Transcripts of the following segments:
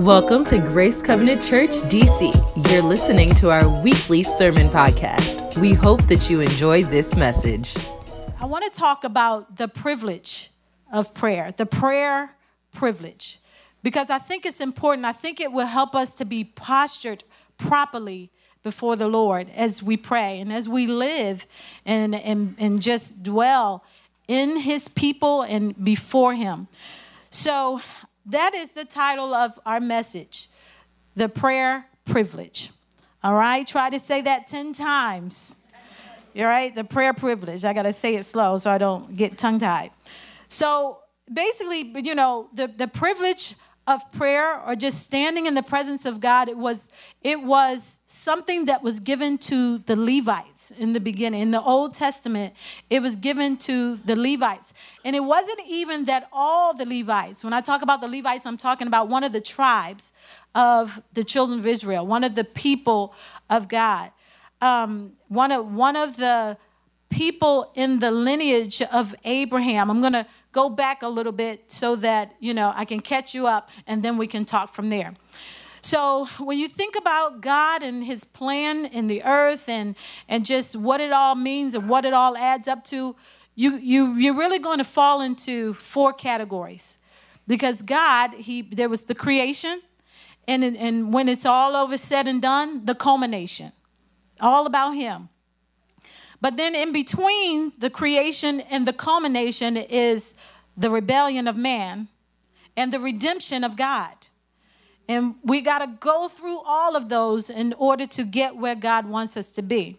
Welcome to Grace Covenant Church DC. You're listening to our weekly sermon podcast. We hope that you enjoy this message. I want to talk about the privilege of prayer, the prayer privilege, because I think it's important. I think it will help us to be postured properly before the Lord as we pray and as we live and, and, and just dwell in His people and before Him. So, that is the title of our message the prayer privilege. All right, try to say that 10 times. All right, the prayer privilege. I got to say it slow so I don't get tongue tied. So basically, you know, the, the privilege of prayer or just standing in the presence of God, it was it was something that was given to the Levites in the beginning. In the Old Testament, it was given to the Levites. And it wasn't even that all the Levites. When I talk about the Levites, I'm talking about one of the tribes of the children of Israel, one of the people of God. Um, one of one of the people in the lineage of Abraham. I'm going to go back a little bit so that, you know, I can catch you up and then we can talk from there. So when you think about God and his plan in the earth and and just what it all means and what it all adds up to, you you you're really going to fall into four categories. Because God, he there was the creation and and when it's all over said and done, the culmination. All about him. But then in between the creation and the culmination is the rebellion of man and the redemption of God. And we got to go through all of those in order to get where God wants us to be.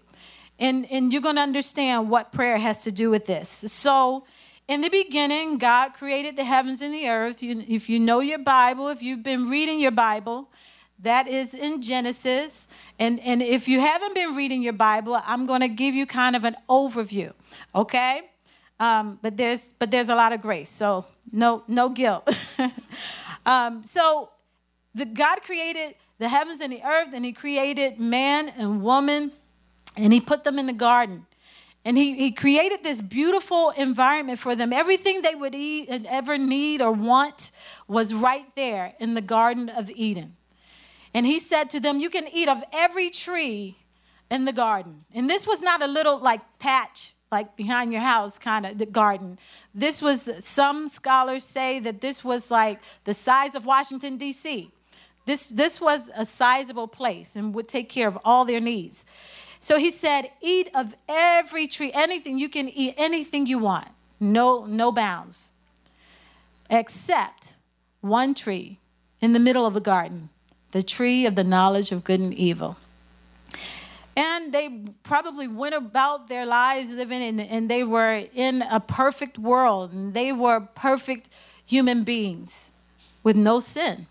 And, and you're going to understand what prayer has to do with this. So, in the beginning, God created the heavens and the earth. You, if you know your Bible, if you've been reading your Bible, that is in Genesis. And, and if you haven't been reading your Bible, I'm going to give you kind of an overview, okay? Um, but there's but there's a lot of grace, so no no guilt. um, so the God created the heavens and the earth, and He created man and woman, and He put them in the garden. And he, he created this beautiful environment for them. Everything they would eat and ever need or want was right there in the Garden of Eden. And he said to them, You can eat of every tree in the garden. And this was not a little like patch, like behind your house kind of the garden. This was, some scholars say that this was like the size of Washington, D.C. This, this was a sizable place and would take care of all their needs. So he said, Eat of every tree, anything. You can eat anything you want, no, no bounds, except one tree in the middle of the garden the tree of the knowledge of good and evil. And they probably went about their lives living in, and they were in a perfect world, and they were perfect human beings with no sin.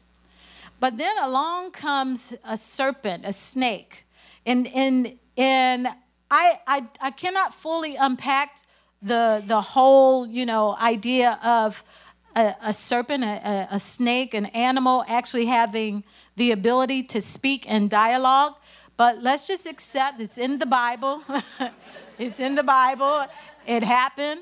But then along comes a serpent, a snake. And, and, and I, I, I cannot fully unpack the, the whole, you know, idea of a, a serpent, a, a snake, an animal actually having the ability to speak and dialogue, but let's just accept it's in the Bible. it's in the Bible. It happened.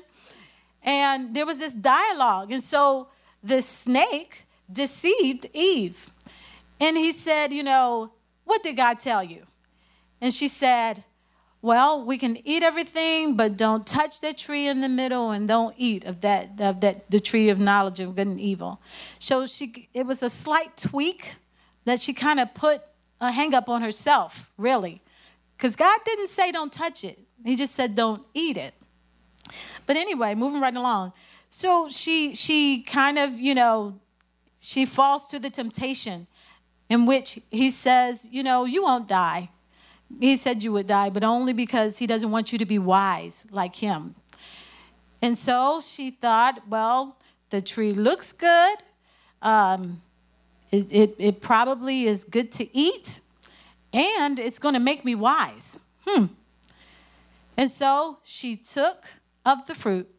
And there was this dialogue. And so the snake deceived Eve. And he said, You know, what did God tell you? And she said, Well, we can eat everything, but don't touch that tree in the middle and don't eat of that of that the tree of knowledge of good and evil. So she it was a slight tweak that she kind of put a hang up on herself, really. Because God didn't say don't touch it, He just said don't eat it. But anyway, moving right along. So she she kind of, you know, she falls to the temptation in which he says, you know, you won't die. He said you would die, but only because he doesn't want you to be wise like him. And so she thought, well, the tree looks good. Um, it, it, it probably is good to eat and it's going to make me wise. Hmm. And so she took of the fruit,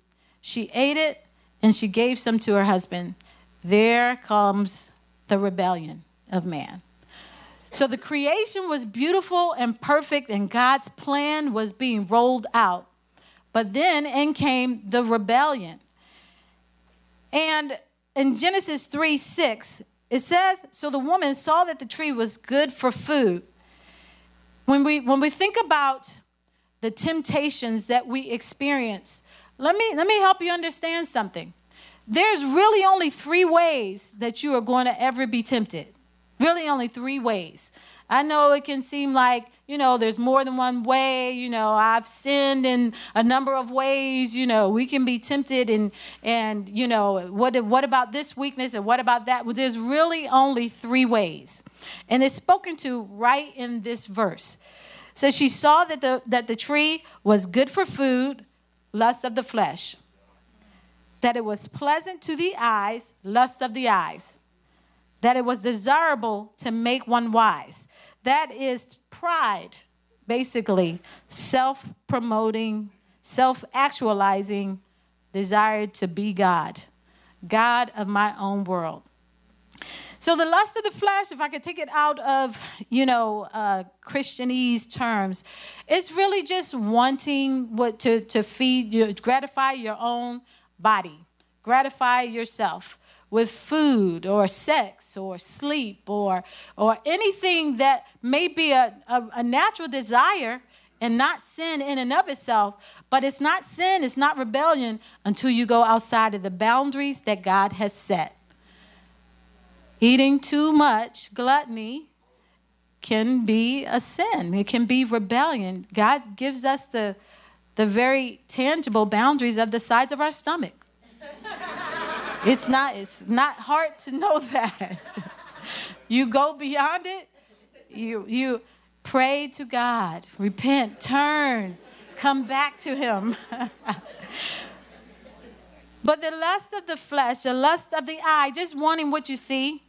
she ate it, and she gave some to her husband. There comes the rebellion of man. So the creation was beautiful and perfect, and God's plan was being rolled out. But then in came the rebellion. And in Genesis 3 6, it says, so the woman saw that the tree was good for food. When we when we think about the temptations that we experience, let me let me help you understand something. There's really only three ways that you are going to ever be tempted. Really only three ways. I know it can seem like, you know, there's more than one way. You know, I've sinned in a number of ways. You know, we can be tempted and and you know, what what about this weakness and what about that? Well, there's really only three ways. And it's spoken to right in this verse. Says she saw that the that the tree was good for food, lust of the flesh. That it was pleasant to the eyes, lust of the eyes. That it was desirable to make one wise. That is pride, basically, self promoting, self actualizing, desire to be God, God of my own world. So the lust of the flesh, if I could take it out of, you know, uh, Christianese terms, it's really just wanting what to, to feed you, gratify your own body, gratify yourself with food or sex or sleep or, or anything that may be a, a, a natural desire and not sin in and of itself, but it's not sin, it's not rebellion until you go outside of the boundaries that God has set. Eating too much, gluttony, can be a sin. It can be rebellion. God gives us the, the very tangible boundaries of the sides of our stomach. It's not, it's not hard to know that. you go beyond it, you, you pray to God, repent, turn, come back to Him. but the lust of the flesh, the lust of the eye, just wanting what you see,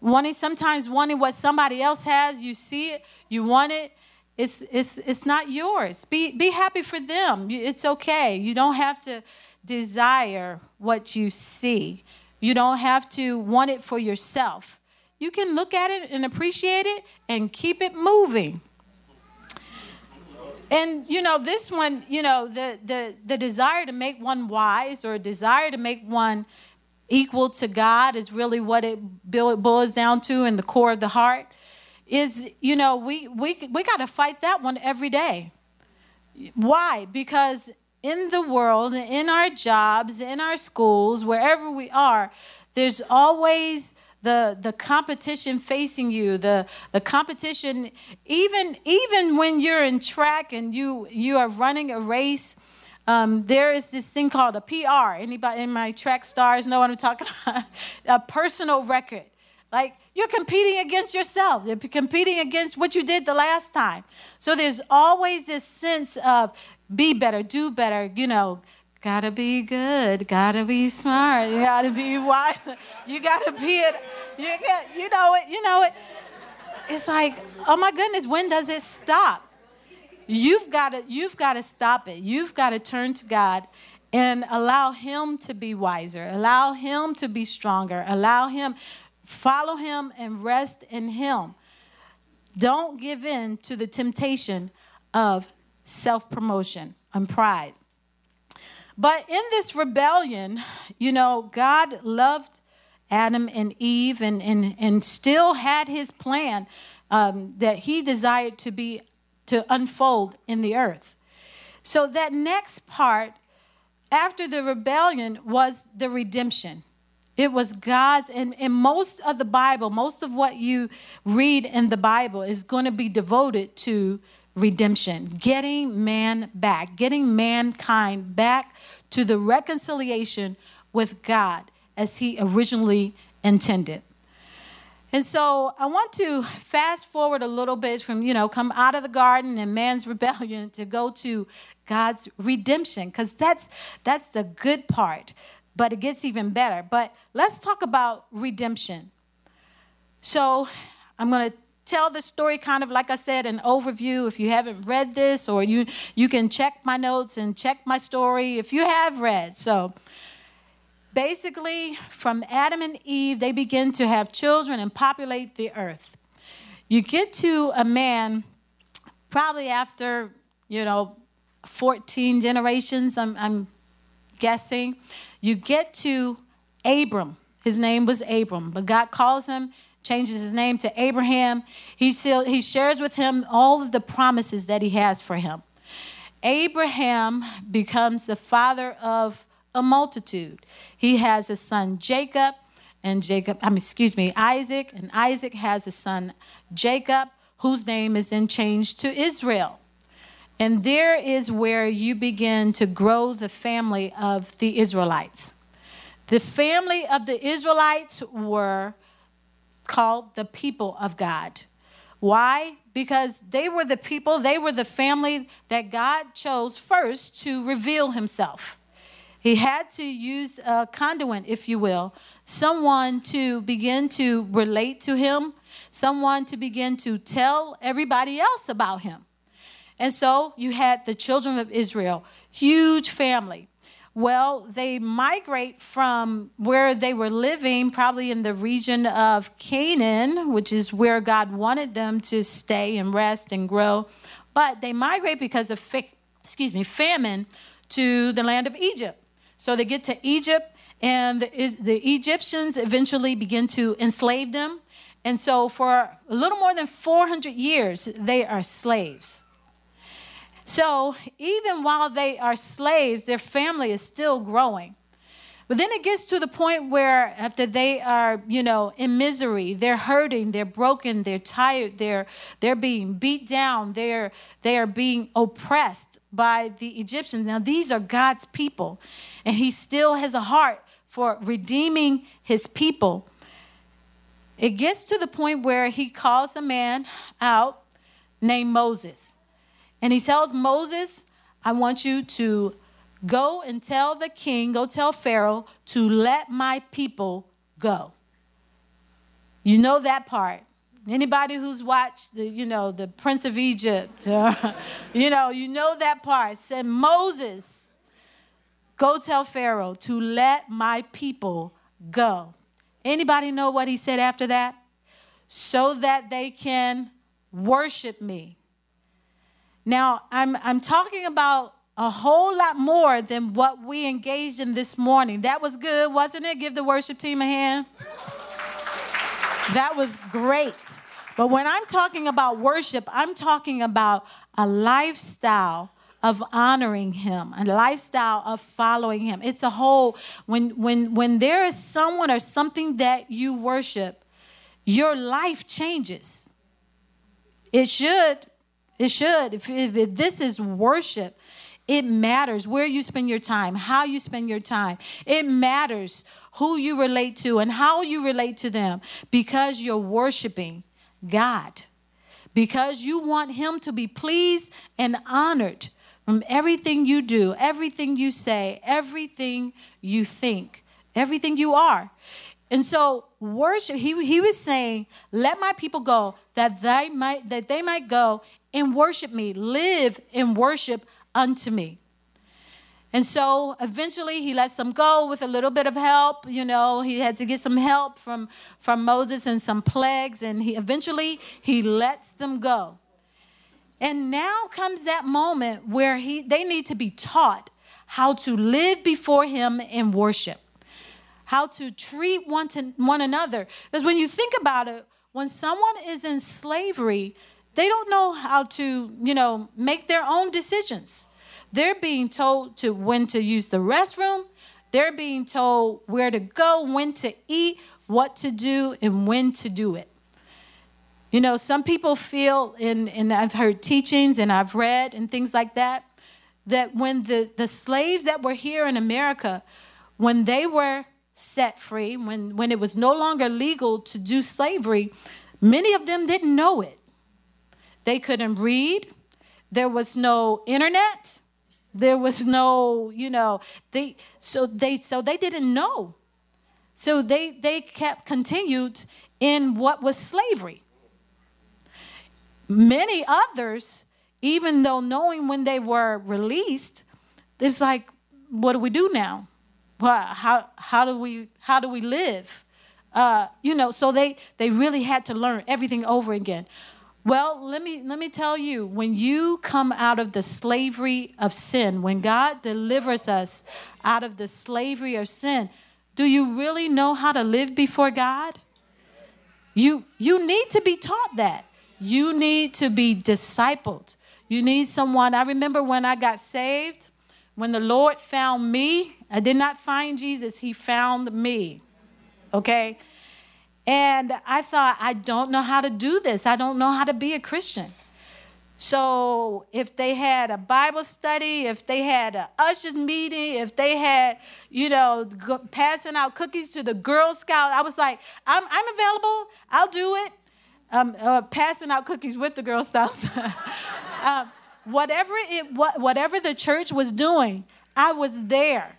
wanting sometimes wanting what somebody else has, you see it, you want it. It's, it's, it's not yours. Be, be happy for them. It's okay. You don't have to desire what you see. You don't have to want it for yourself. You can look at it and appreciate it and keep it moving. And you know, this one, you know, the the the desire to make one wise or a desire to make one equal to God is really what it boils down to in the core of the heart. Is you know, we we we got to fight that one every day. Why? Because in the world, in our jobs, in our schools, wherever we are, there's always the the competition facing you the the competition even even when you're in track and you you are running a race um, there is this thing called a PR. Anybody in my track stars know what I'm talking about? a personal record. Like you're competing against yourself. You're competing against what you did the last time. So there's always this sense of be better, do better, you know, gotta be good, gotta be smart, you gotta be wise, you gotta be it, you get, you know it, you know it. It's like, oh my goodness, when does it stop? You've got to, you've got to stop it. You've got to turn to God and allow Him to be wiser, allow Him to be stronger, allow Him, follow Him and rest in Him. Don't give in to the temptation of self promotion and pride. But in this rebellion, you know, God loved Adam and Eve and, and, and still had his plan um, that he desired to be to unfold in the earth. So that next part after the rebellion was the redemption. It was God's, and, and most of the Bible, most of what you read in the Bible is going to be devoted to redemption, getting man back, getting mankind back to the reconciliation with God as he originally intended. And so I want to fast forward a little bit from, you know, come out of the garden and man's rebellion to go to God's redemption because that's that's the good part, but it gets even better. But let's talk about redemption. So I'm going to tell the story kind of like I said, an overview. If you haven't read this, or you you can check my notes and check my story if you have read. So basically, from Adam and Eve, they begin to have children and populate the earth. You get to a man probably after, you know, 14 generations, I'm, I'm guessing. You get to Abram. his name was Abram, but God calls him, changes his name to Abraham. He, still, he shares with him all of the promises that he has for him. Abraham becomes the father of a multitude. He has a son, Jacob, and Jacob, I mean, excuse me, Isaac, and Isaac has a son, Jacob, whose name is then changed to Israel. And there is where you begin to grow the family of the Israelites. The family of the Israelites were called the people of God. Why? Because they were the people, they were the family that God chose first to reveal himself. He had to use a conduit, if you will, someone to begin to relate to him, someone to begin to tell everybody else about him. And so you had the children of Israel, huge family. Well, they migrate from where they were living, probably in the region of Canaan, which is where God wanted them to stay and rest and grow. But they migrate because of, excuse me, famine to the land of Egypt. So they get to Egypt, and the, the Egyptians eventually begin to enslave them. And so for a little more than 400 years, they are slaves. So even while they are slaves, their family is still growing. But then it gets to the point where after they are, you know, in misery, they're hurting, they're broken, they're tired, they're they're being beat down, they're they are being oppressed by the Egyptians. Now these are God's people, and he still has a heart for redeeming his people. It gets to the point where he calls a man out named Moses. And he tells Moses, I want you to go and tell the king, go tell Pharaoh to let my people go. You know that part. Anybody who's watched the, you know, the Prince of Egypt, uh, you know, you know that part. Said Moses, go tell Pharaoh to let my people go. Anybody know what he said after that? So that they can worship me. Now, I'm, I'm talking about a whole lot more than what we engaged in this morning. That was good, wasn't it? Give the worship team a hand. That was great. But when I'm talking about worship, I'm talking about a lifestyle of honoring him a lifestyle of following him it's a whole when when when there is someone or something that you worship your life changes it should it should. If, if, if, this is worship, it matters where you spend your time, how you spend your time. It matters who you relate to and how you relate to them because you're worshiping God. Because you want Him to be pleased and honored from everything you do, everything you say, everything you think, everything you are. And so worship, he, he was saying, let my people go that they might that they might go and worship me, live and worship unto me. And so eventually he lets them go with a little bit of help. You know, he had to get some help from, from Moses and some plagues, and he eventually he lets them go. And now comes that moment where he they need to be taught how to live before him in worship, how to treat one to one another. Because when you think about it, when someone is in slavery, they don't know how to, you know, make their own decisions. They're being told to when to use the restroom. They're being told where to go, when to eat, what to do, and when to do it. You know, some people feel, and, and I've heard teachings and I've read and things like that, that when the, the slaves that were here in America, when they were set free, when, when it was no longer legal to do slavery, many of them didn't know it. They couldn't read. There was no internet. There was no, you know, they so they so they didn't know. So they they kept continued in what was slavery. Many others, even though knowing when they were released, it's like, what do we do now? Well, how how do we how do we live? Uh, you know, so they they really had to learn everything over again. Well, let me let me tell you, when you come out of the slavery of sin, when God delivers us out of the slavery of sin, Do you really know how to live before God? You, you need to be taught that. You need to be discipled. You need someone. I remember when I got saved, when the Lord found me, I did not find Jesus, He found me. Okay? And I thought, I don't know how to do this. I don't know how to be a Christian. So if they had a Bible study, if they had a ushers meeting, if they had, you know, passing out cookies to the Girl Scout, I was like, I'm, I'm available. I'll do it. Um, uh, passing out cookies with the Girl Scouts. um, whatever it, whatever the church was doing, I was there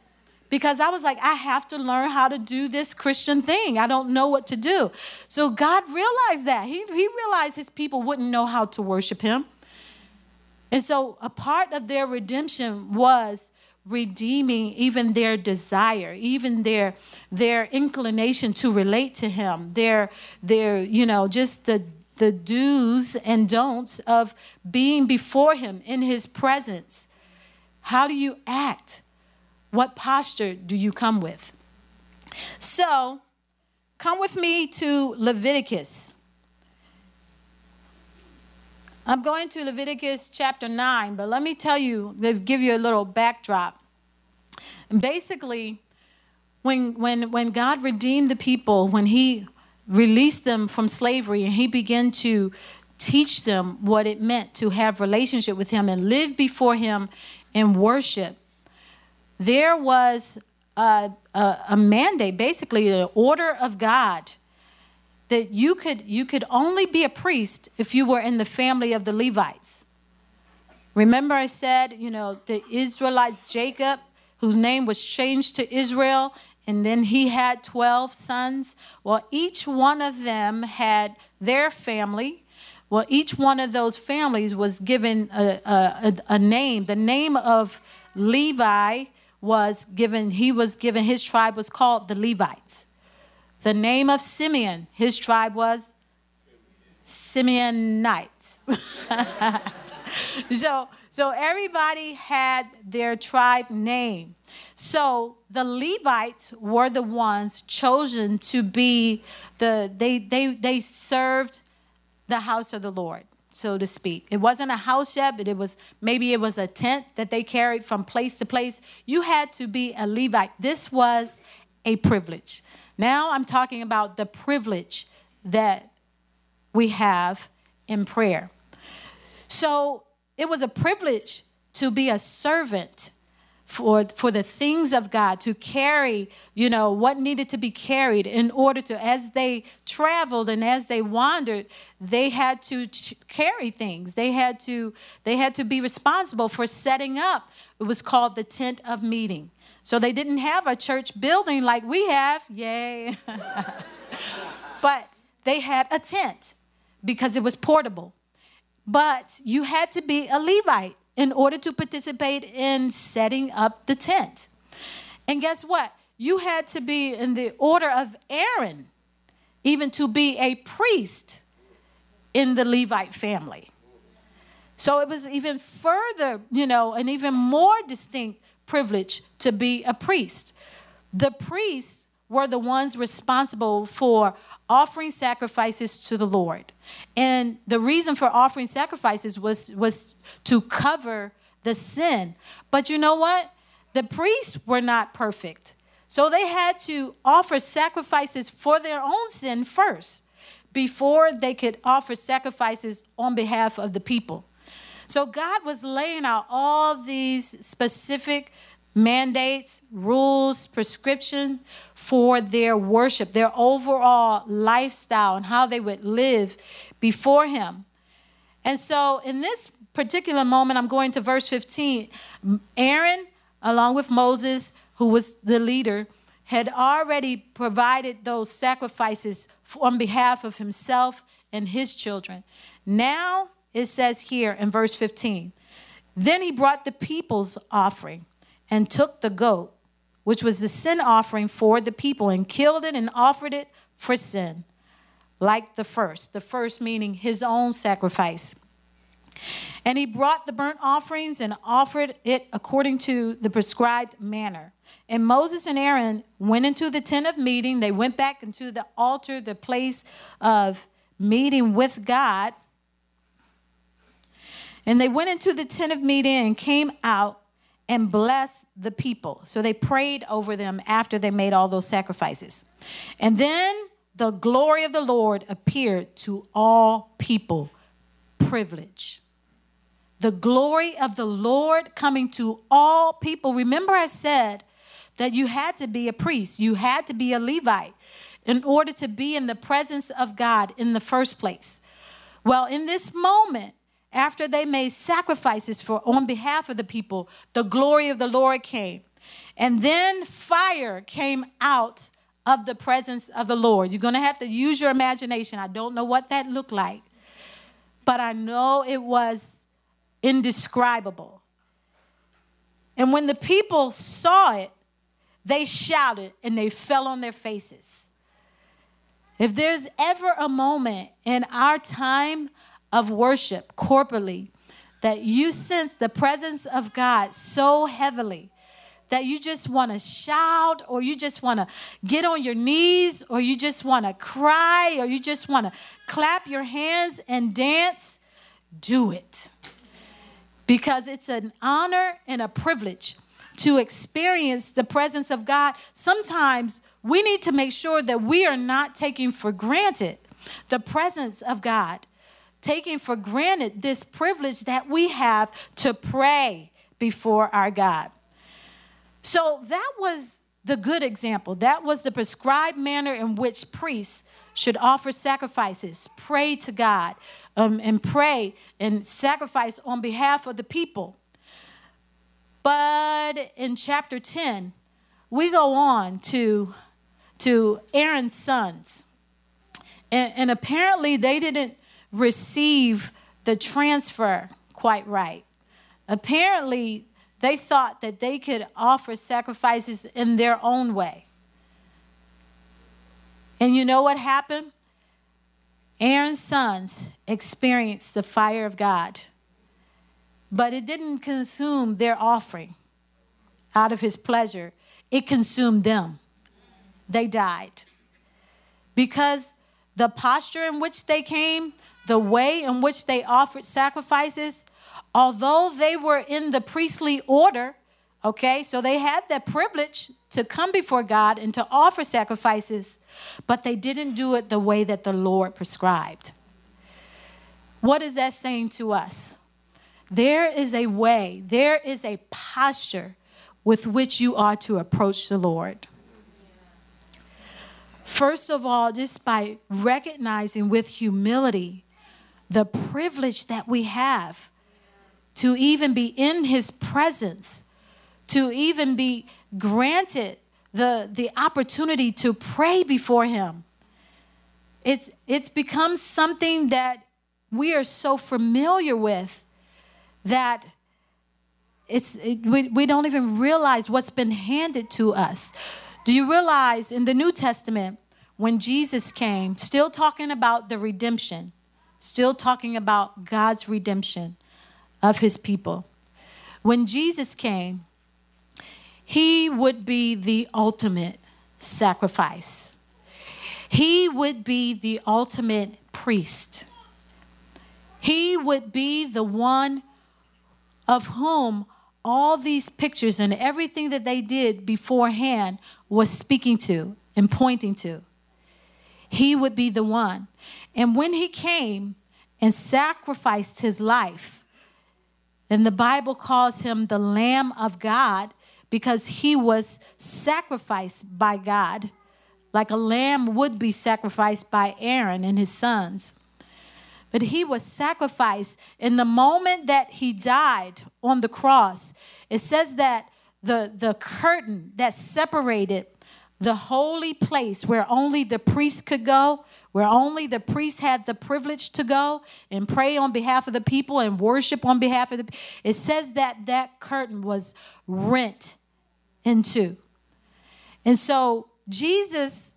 because I was like, I have to learn how to do this Christian thing. I don't know what to do. So God realized that. He, he realized his people wouldn't know how to worship him. And so a part of their redemption was redeeming even their desire even their their inclination to relate to him their their you know just the the do's and don'ts of being before him in his presence how do you act what posture do you come with so come with me to leviticus I'm going to Leviticus chapter 9, but let me tell you, give you a little backdrop. Basically, when, when, when God redeemed the people, when He released them from slavery and He began to teach them what it meant to have relationship with Him and live before Him in worship, there was a, a, a mandate, basically, an order of God that you could you could only be a priest if you were in the family of the Levites. Remember I said, you know, the Israelites Jacob whose name was changed to Israel and then he had 12 sons. Well, each one of them had their family. Well, each one of those families was given a, a, a name. The name of Levi was given, he was given, his tribe was called the Levites. The name of Simeon, his tribe was Simeonites. so, so everybody had their tribe name. So the Levites were the ones chosen to be the they they they served the house of the Lord, so to speak. It wasn't a house yet, but it was maybe it was a tent that they carried from place to place. You had to be a Levite. This was a privilege. Now I'm talking about the privilege that we have in prayer. So it was a privilege to be a servant for, for the things of God, to carry, you know, what needed to be carried in order to, as they traveled and as they wandered, they had to ch- carry things. They had to, they had to be responsible for setting up. It was called the tent of meeting. So they didn't have a church building like we have. Yay. but they had a tent because it was portable. But you had to be a Levite in order to participate in setting up the tent. And guess what? You had to be in the order of Aaron, even to be a priest in the Levite family. So it was even further, you know, an even more distinct privilege to be a priest. The priests were the ones responsible for offering sacrifices to the Lord. And the reason for offering sacrifices was, was to cover the sin. But you know what? The priests were not perfect. So they had to offer sacrifices for their own sin first before they could offer sacrifices on behalf of the people. So God was laying out all these specific mandates, rules, prescription for their worship, their overall lifestyle, and how they would live before Him. And so, in this particular moment, I'm going to verse 15. Aaron, along with Moses, who was the leader, had already provided those sacrifices on behalf of himself and his children. Now, it says here in verse 15 Then he brought the people's offering and took the goat, which was the sin offering for the people, and killed it and offered it for sin, like the first. The first meaning his own sacrifice. And he brought the burnt offerings and offered it according to the prescribed manner. And Moses and Aaron went into the tent of meeting. They went back into the altar, the place of meeting with God. And they went into the tent of meeting and came out and bless the people. So they prayed over them after they made all those sacrifices. And then the glory of the Lord appeared to all people. Privilege. The glory of the Lord coming to all people. Remember, I said that you had to be a priest, you had to be a Levite in order to be in the presence of God in the first place. Well, in this moment, after they made sacrifices for on behalf of the people, the glory of the Lord came. And then fire came out of the presence of the Lord. You're going to have to use your imagination. I don't know what that looked like, but I know it was indescribable. And when the people saw it, they shouted and they fell on their faces. If there's ever a moment in our time of worship corporately that you sense the presence of God so heavily that you just want to shout or you just want to get on your knees or you just want to cry or you just want to clap your hands and dance, do it. Because it's an honor and a privilege to experience the presence of God. Sometimes we need to make sure that we are not taking for granted the presence of God taking for granted this privilege that we have to pray before our God. So that was the good example. That was the prescribed manner in which priests should offer sacrifices, pray to God, um, and pray and sacrifice on behalf of the people. But in chapter 10, we go on to, to Aaron's sons. And, and apparently, they didn't receive the transfer quite right. Apparently, they thought that they could offer sacrifices in their own way. And you know what happened? Aaron's sons experienced the fire of God, but it didn't consume their offering out of his pleasure, it consumed them. They died. Because the posture in which they came the way in which they offered sacrifices, although they were in the priestly order, okay, so they had that privilege to come before God and to offer sacrifices, but they didn't do it the way that the Lord prescribed. What is that saying to us? There is a way, there is a posture with which you are to approach the Lord. First of all, just by recognizing with humility the privilege that we have to even be in his presence, to even be granted the, the opportunity to pray before him. It's, it's become something that we are so familiar with that it's, it, we, we don't even realize what's been handed to us. Do you realize in the New Testament, when Jesus came, still talking about the redemption, still talking about God's redemption of his people. When Jesus came, he would be the ultimate sacrifice. He would be the ultimate priest. He would be the one of whom all these pictures and everything that they did beforehand was speaking to and pointing to. He would be the one. And when he came and sacrificed his life, and the Bible calls him the Lamb of God because he was sacrificed by God, like a lamb would be sacrificed by Aaron and his sons. But he was sacrificed in the moment that he died on the cross. It says that the, the curtain that separated the holy place where only the priest could go, where only the priests had the privilege to go and pray on behalf of the people and worship on behalf of the it says that that curtain was rent in two. And so Jesus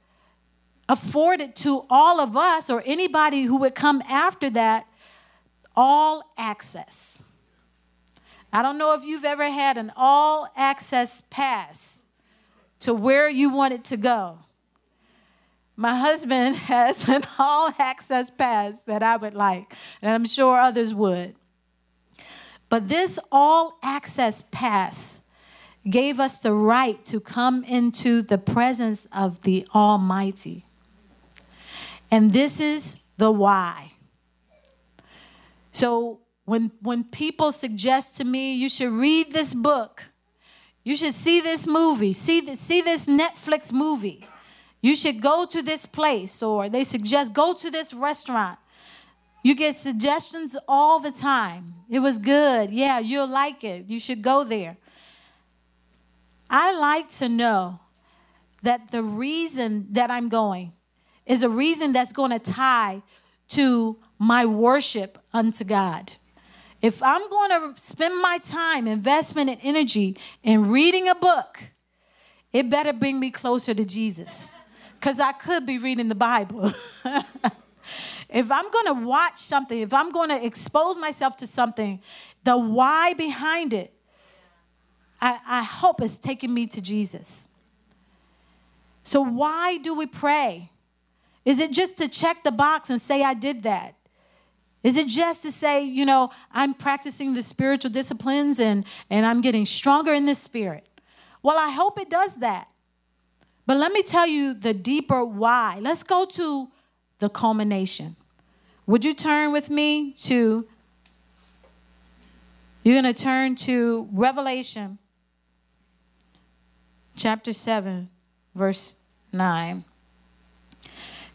afforded to all of us or anybody who would come after that all access. I don't know if you've ever had an all access pass to where you wanted to go. My husband has an all access pass that I would like, and I'm sure others would. But this all access pass gave us the right to come into the presence of the Almighty. And this is the why. So when, when people suggest to me, you should read this book, you should see this movie, see this, see this Netflix movie, you should go to this place, or they suggest go to this restaurant. You get suggestions all the time. It was good. Yeah, you'll like it. You should go there. I like to know that the reason that I'm going is a reason that's going to tie to my worship unto God. If I'm going to spend my time, investment, and energy in reading a book, it better bring me closer to Jesus. Because I could be reading the Bible. if I'm going to watch something, if I'm going to expose myself to something, the why behind it, I, I hope it's taking me to Jesus. So, why do we pray? Is it just to check the box and say, I did that? Is it just to say, you know, I'm practicing the spiritual disciplines and, and I'm getting stronger in the spirit? Well, I hope it does that. But let me tell you the deeper why. Let's go to the culmination. Would you turn with me to, you're going to turn to Revelation chapter 7, verse 9.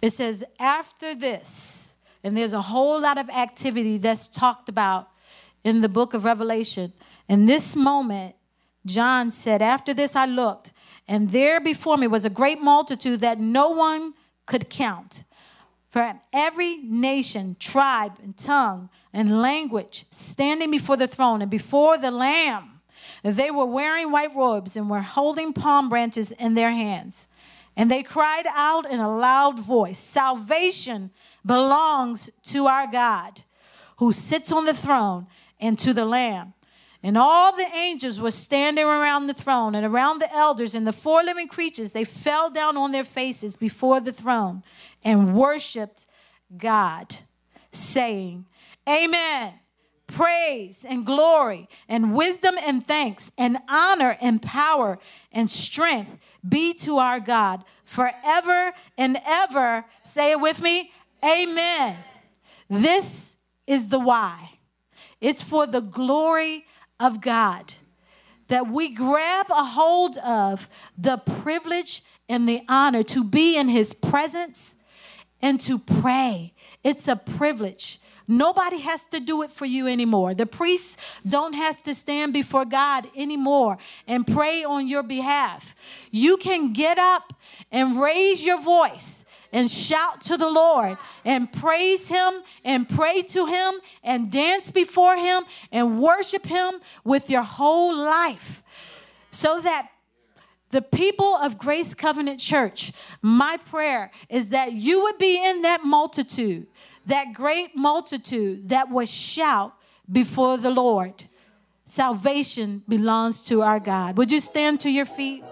It says, After this, and there's a whole lot of activity that's talked about in the book of Revelation. In this moment, John said, After this I looked, and there before me was a great multitude that no one could count. From every nation, tribe, and tongue, and language standing before the throne and before the Lamb. They were wearing white robes and were holding palm branches in their hands. And they cried out in a loud voice Salvation belongs to our God who sits on the throne and to the Lamb. And all the angels were standing around the throne and around the elders and the four living creatures. They fell down on their faces before the throne and worshiped God, saying, Amen. Praise and glory and wisdom and thanks and honor and power and strength be to our God forever and ever. Say it with me. Amen. This is the why. It's for the glory of God that we grab a hold of the privilege and the honor to be in His presence and to pray. It's a privilege. Nobody has to do it for you anymore. The priests don't have to stand before God anymore and pray on your behalf. You can get up and raise your voice and shout to the Lord and praise Him and pray to Him and dance before Him and worship Him with your whole life so that the people of Grace Covenant Church, my prayer is that you would be in that multitude, that great multitude that would shout before the Lord. Salvation belongs to our God. Would you stand to your feet?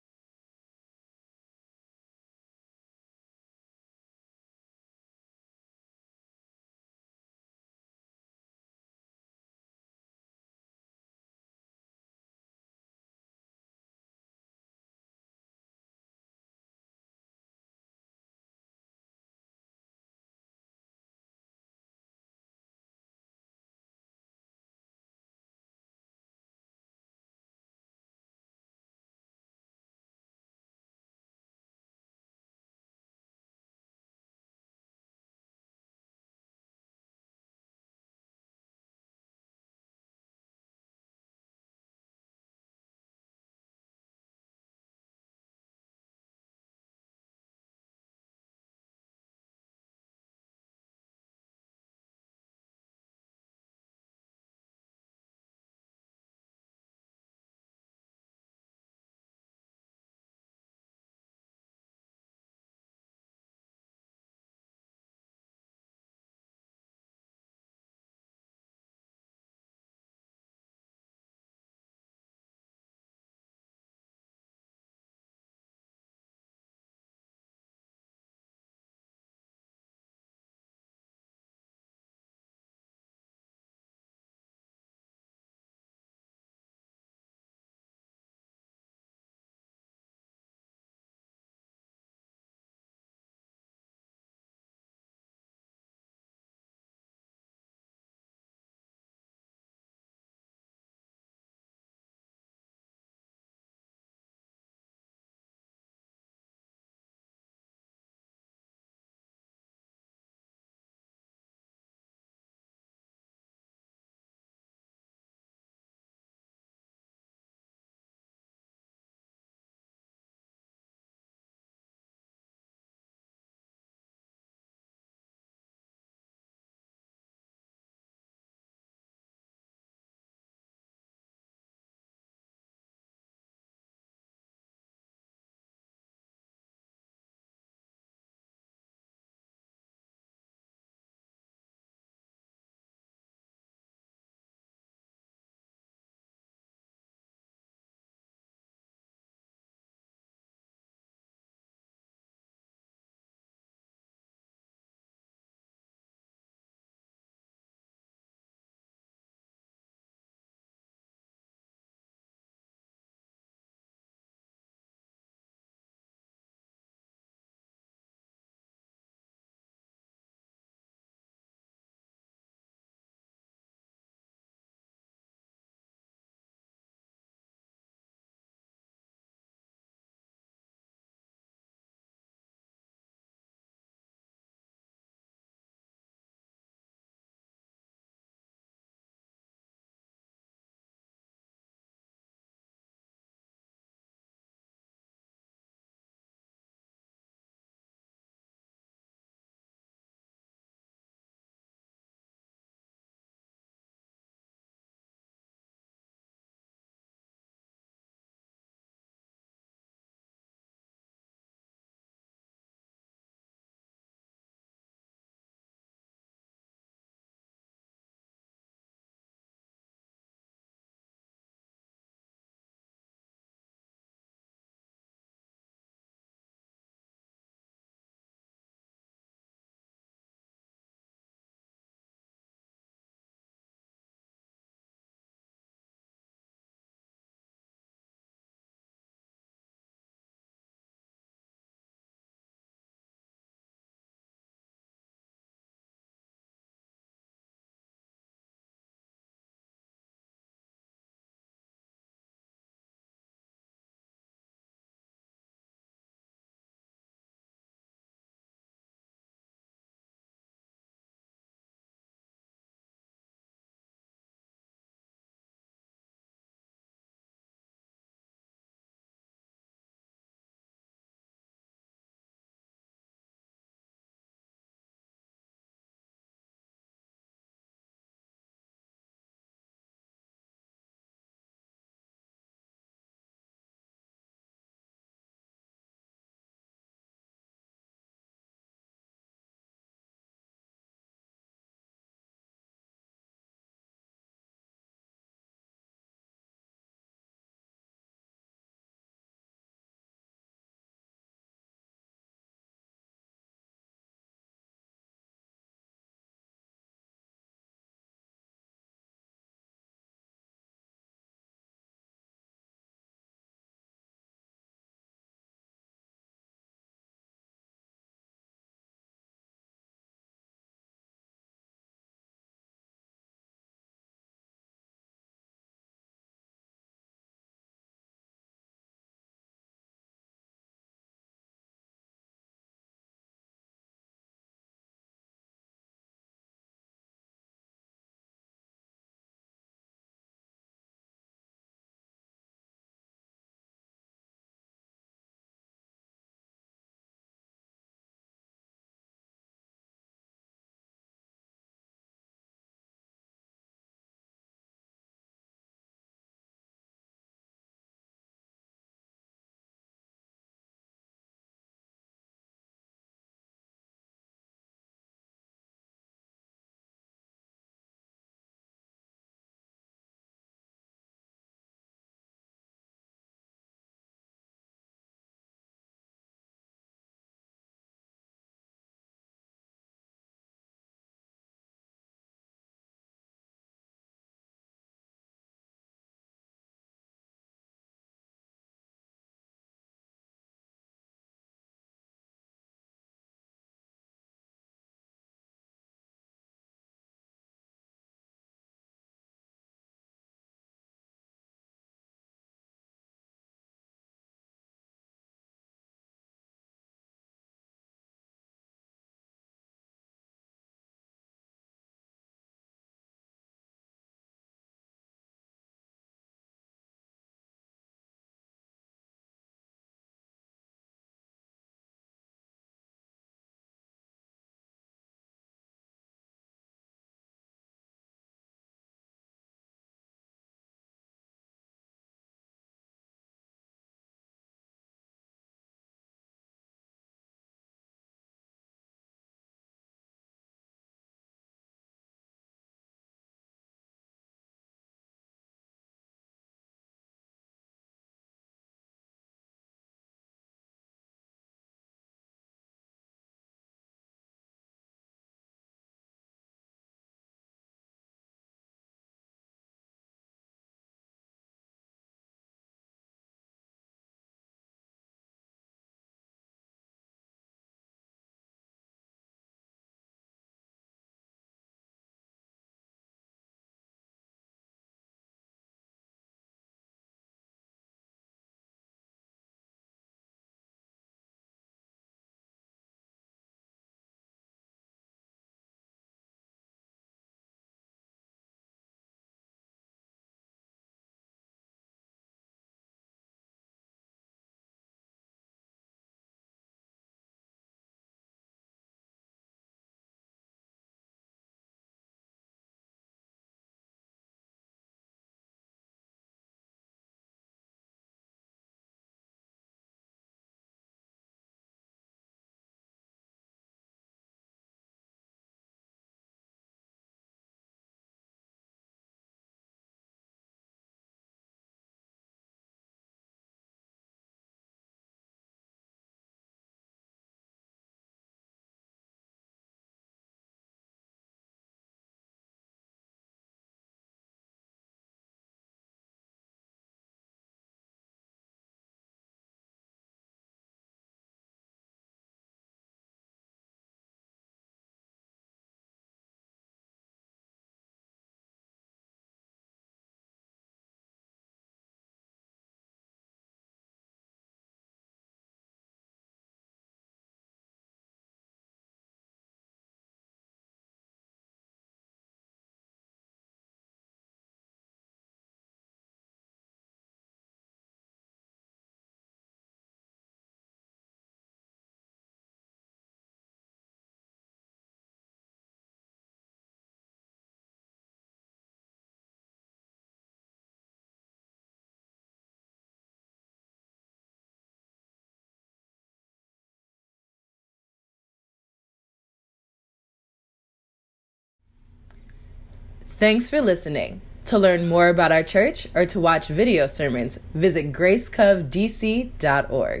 Thanks for listening. To learn more about our church or to watch video sermons, visit gracecovdc.org.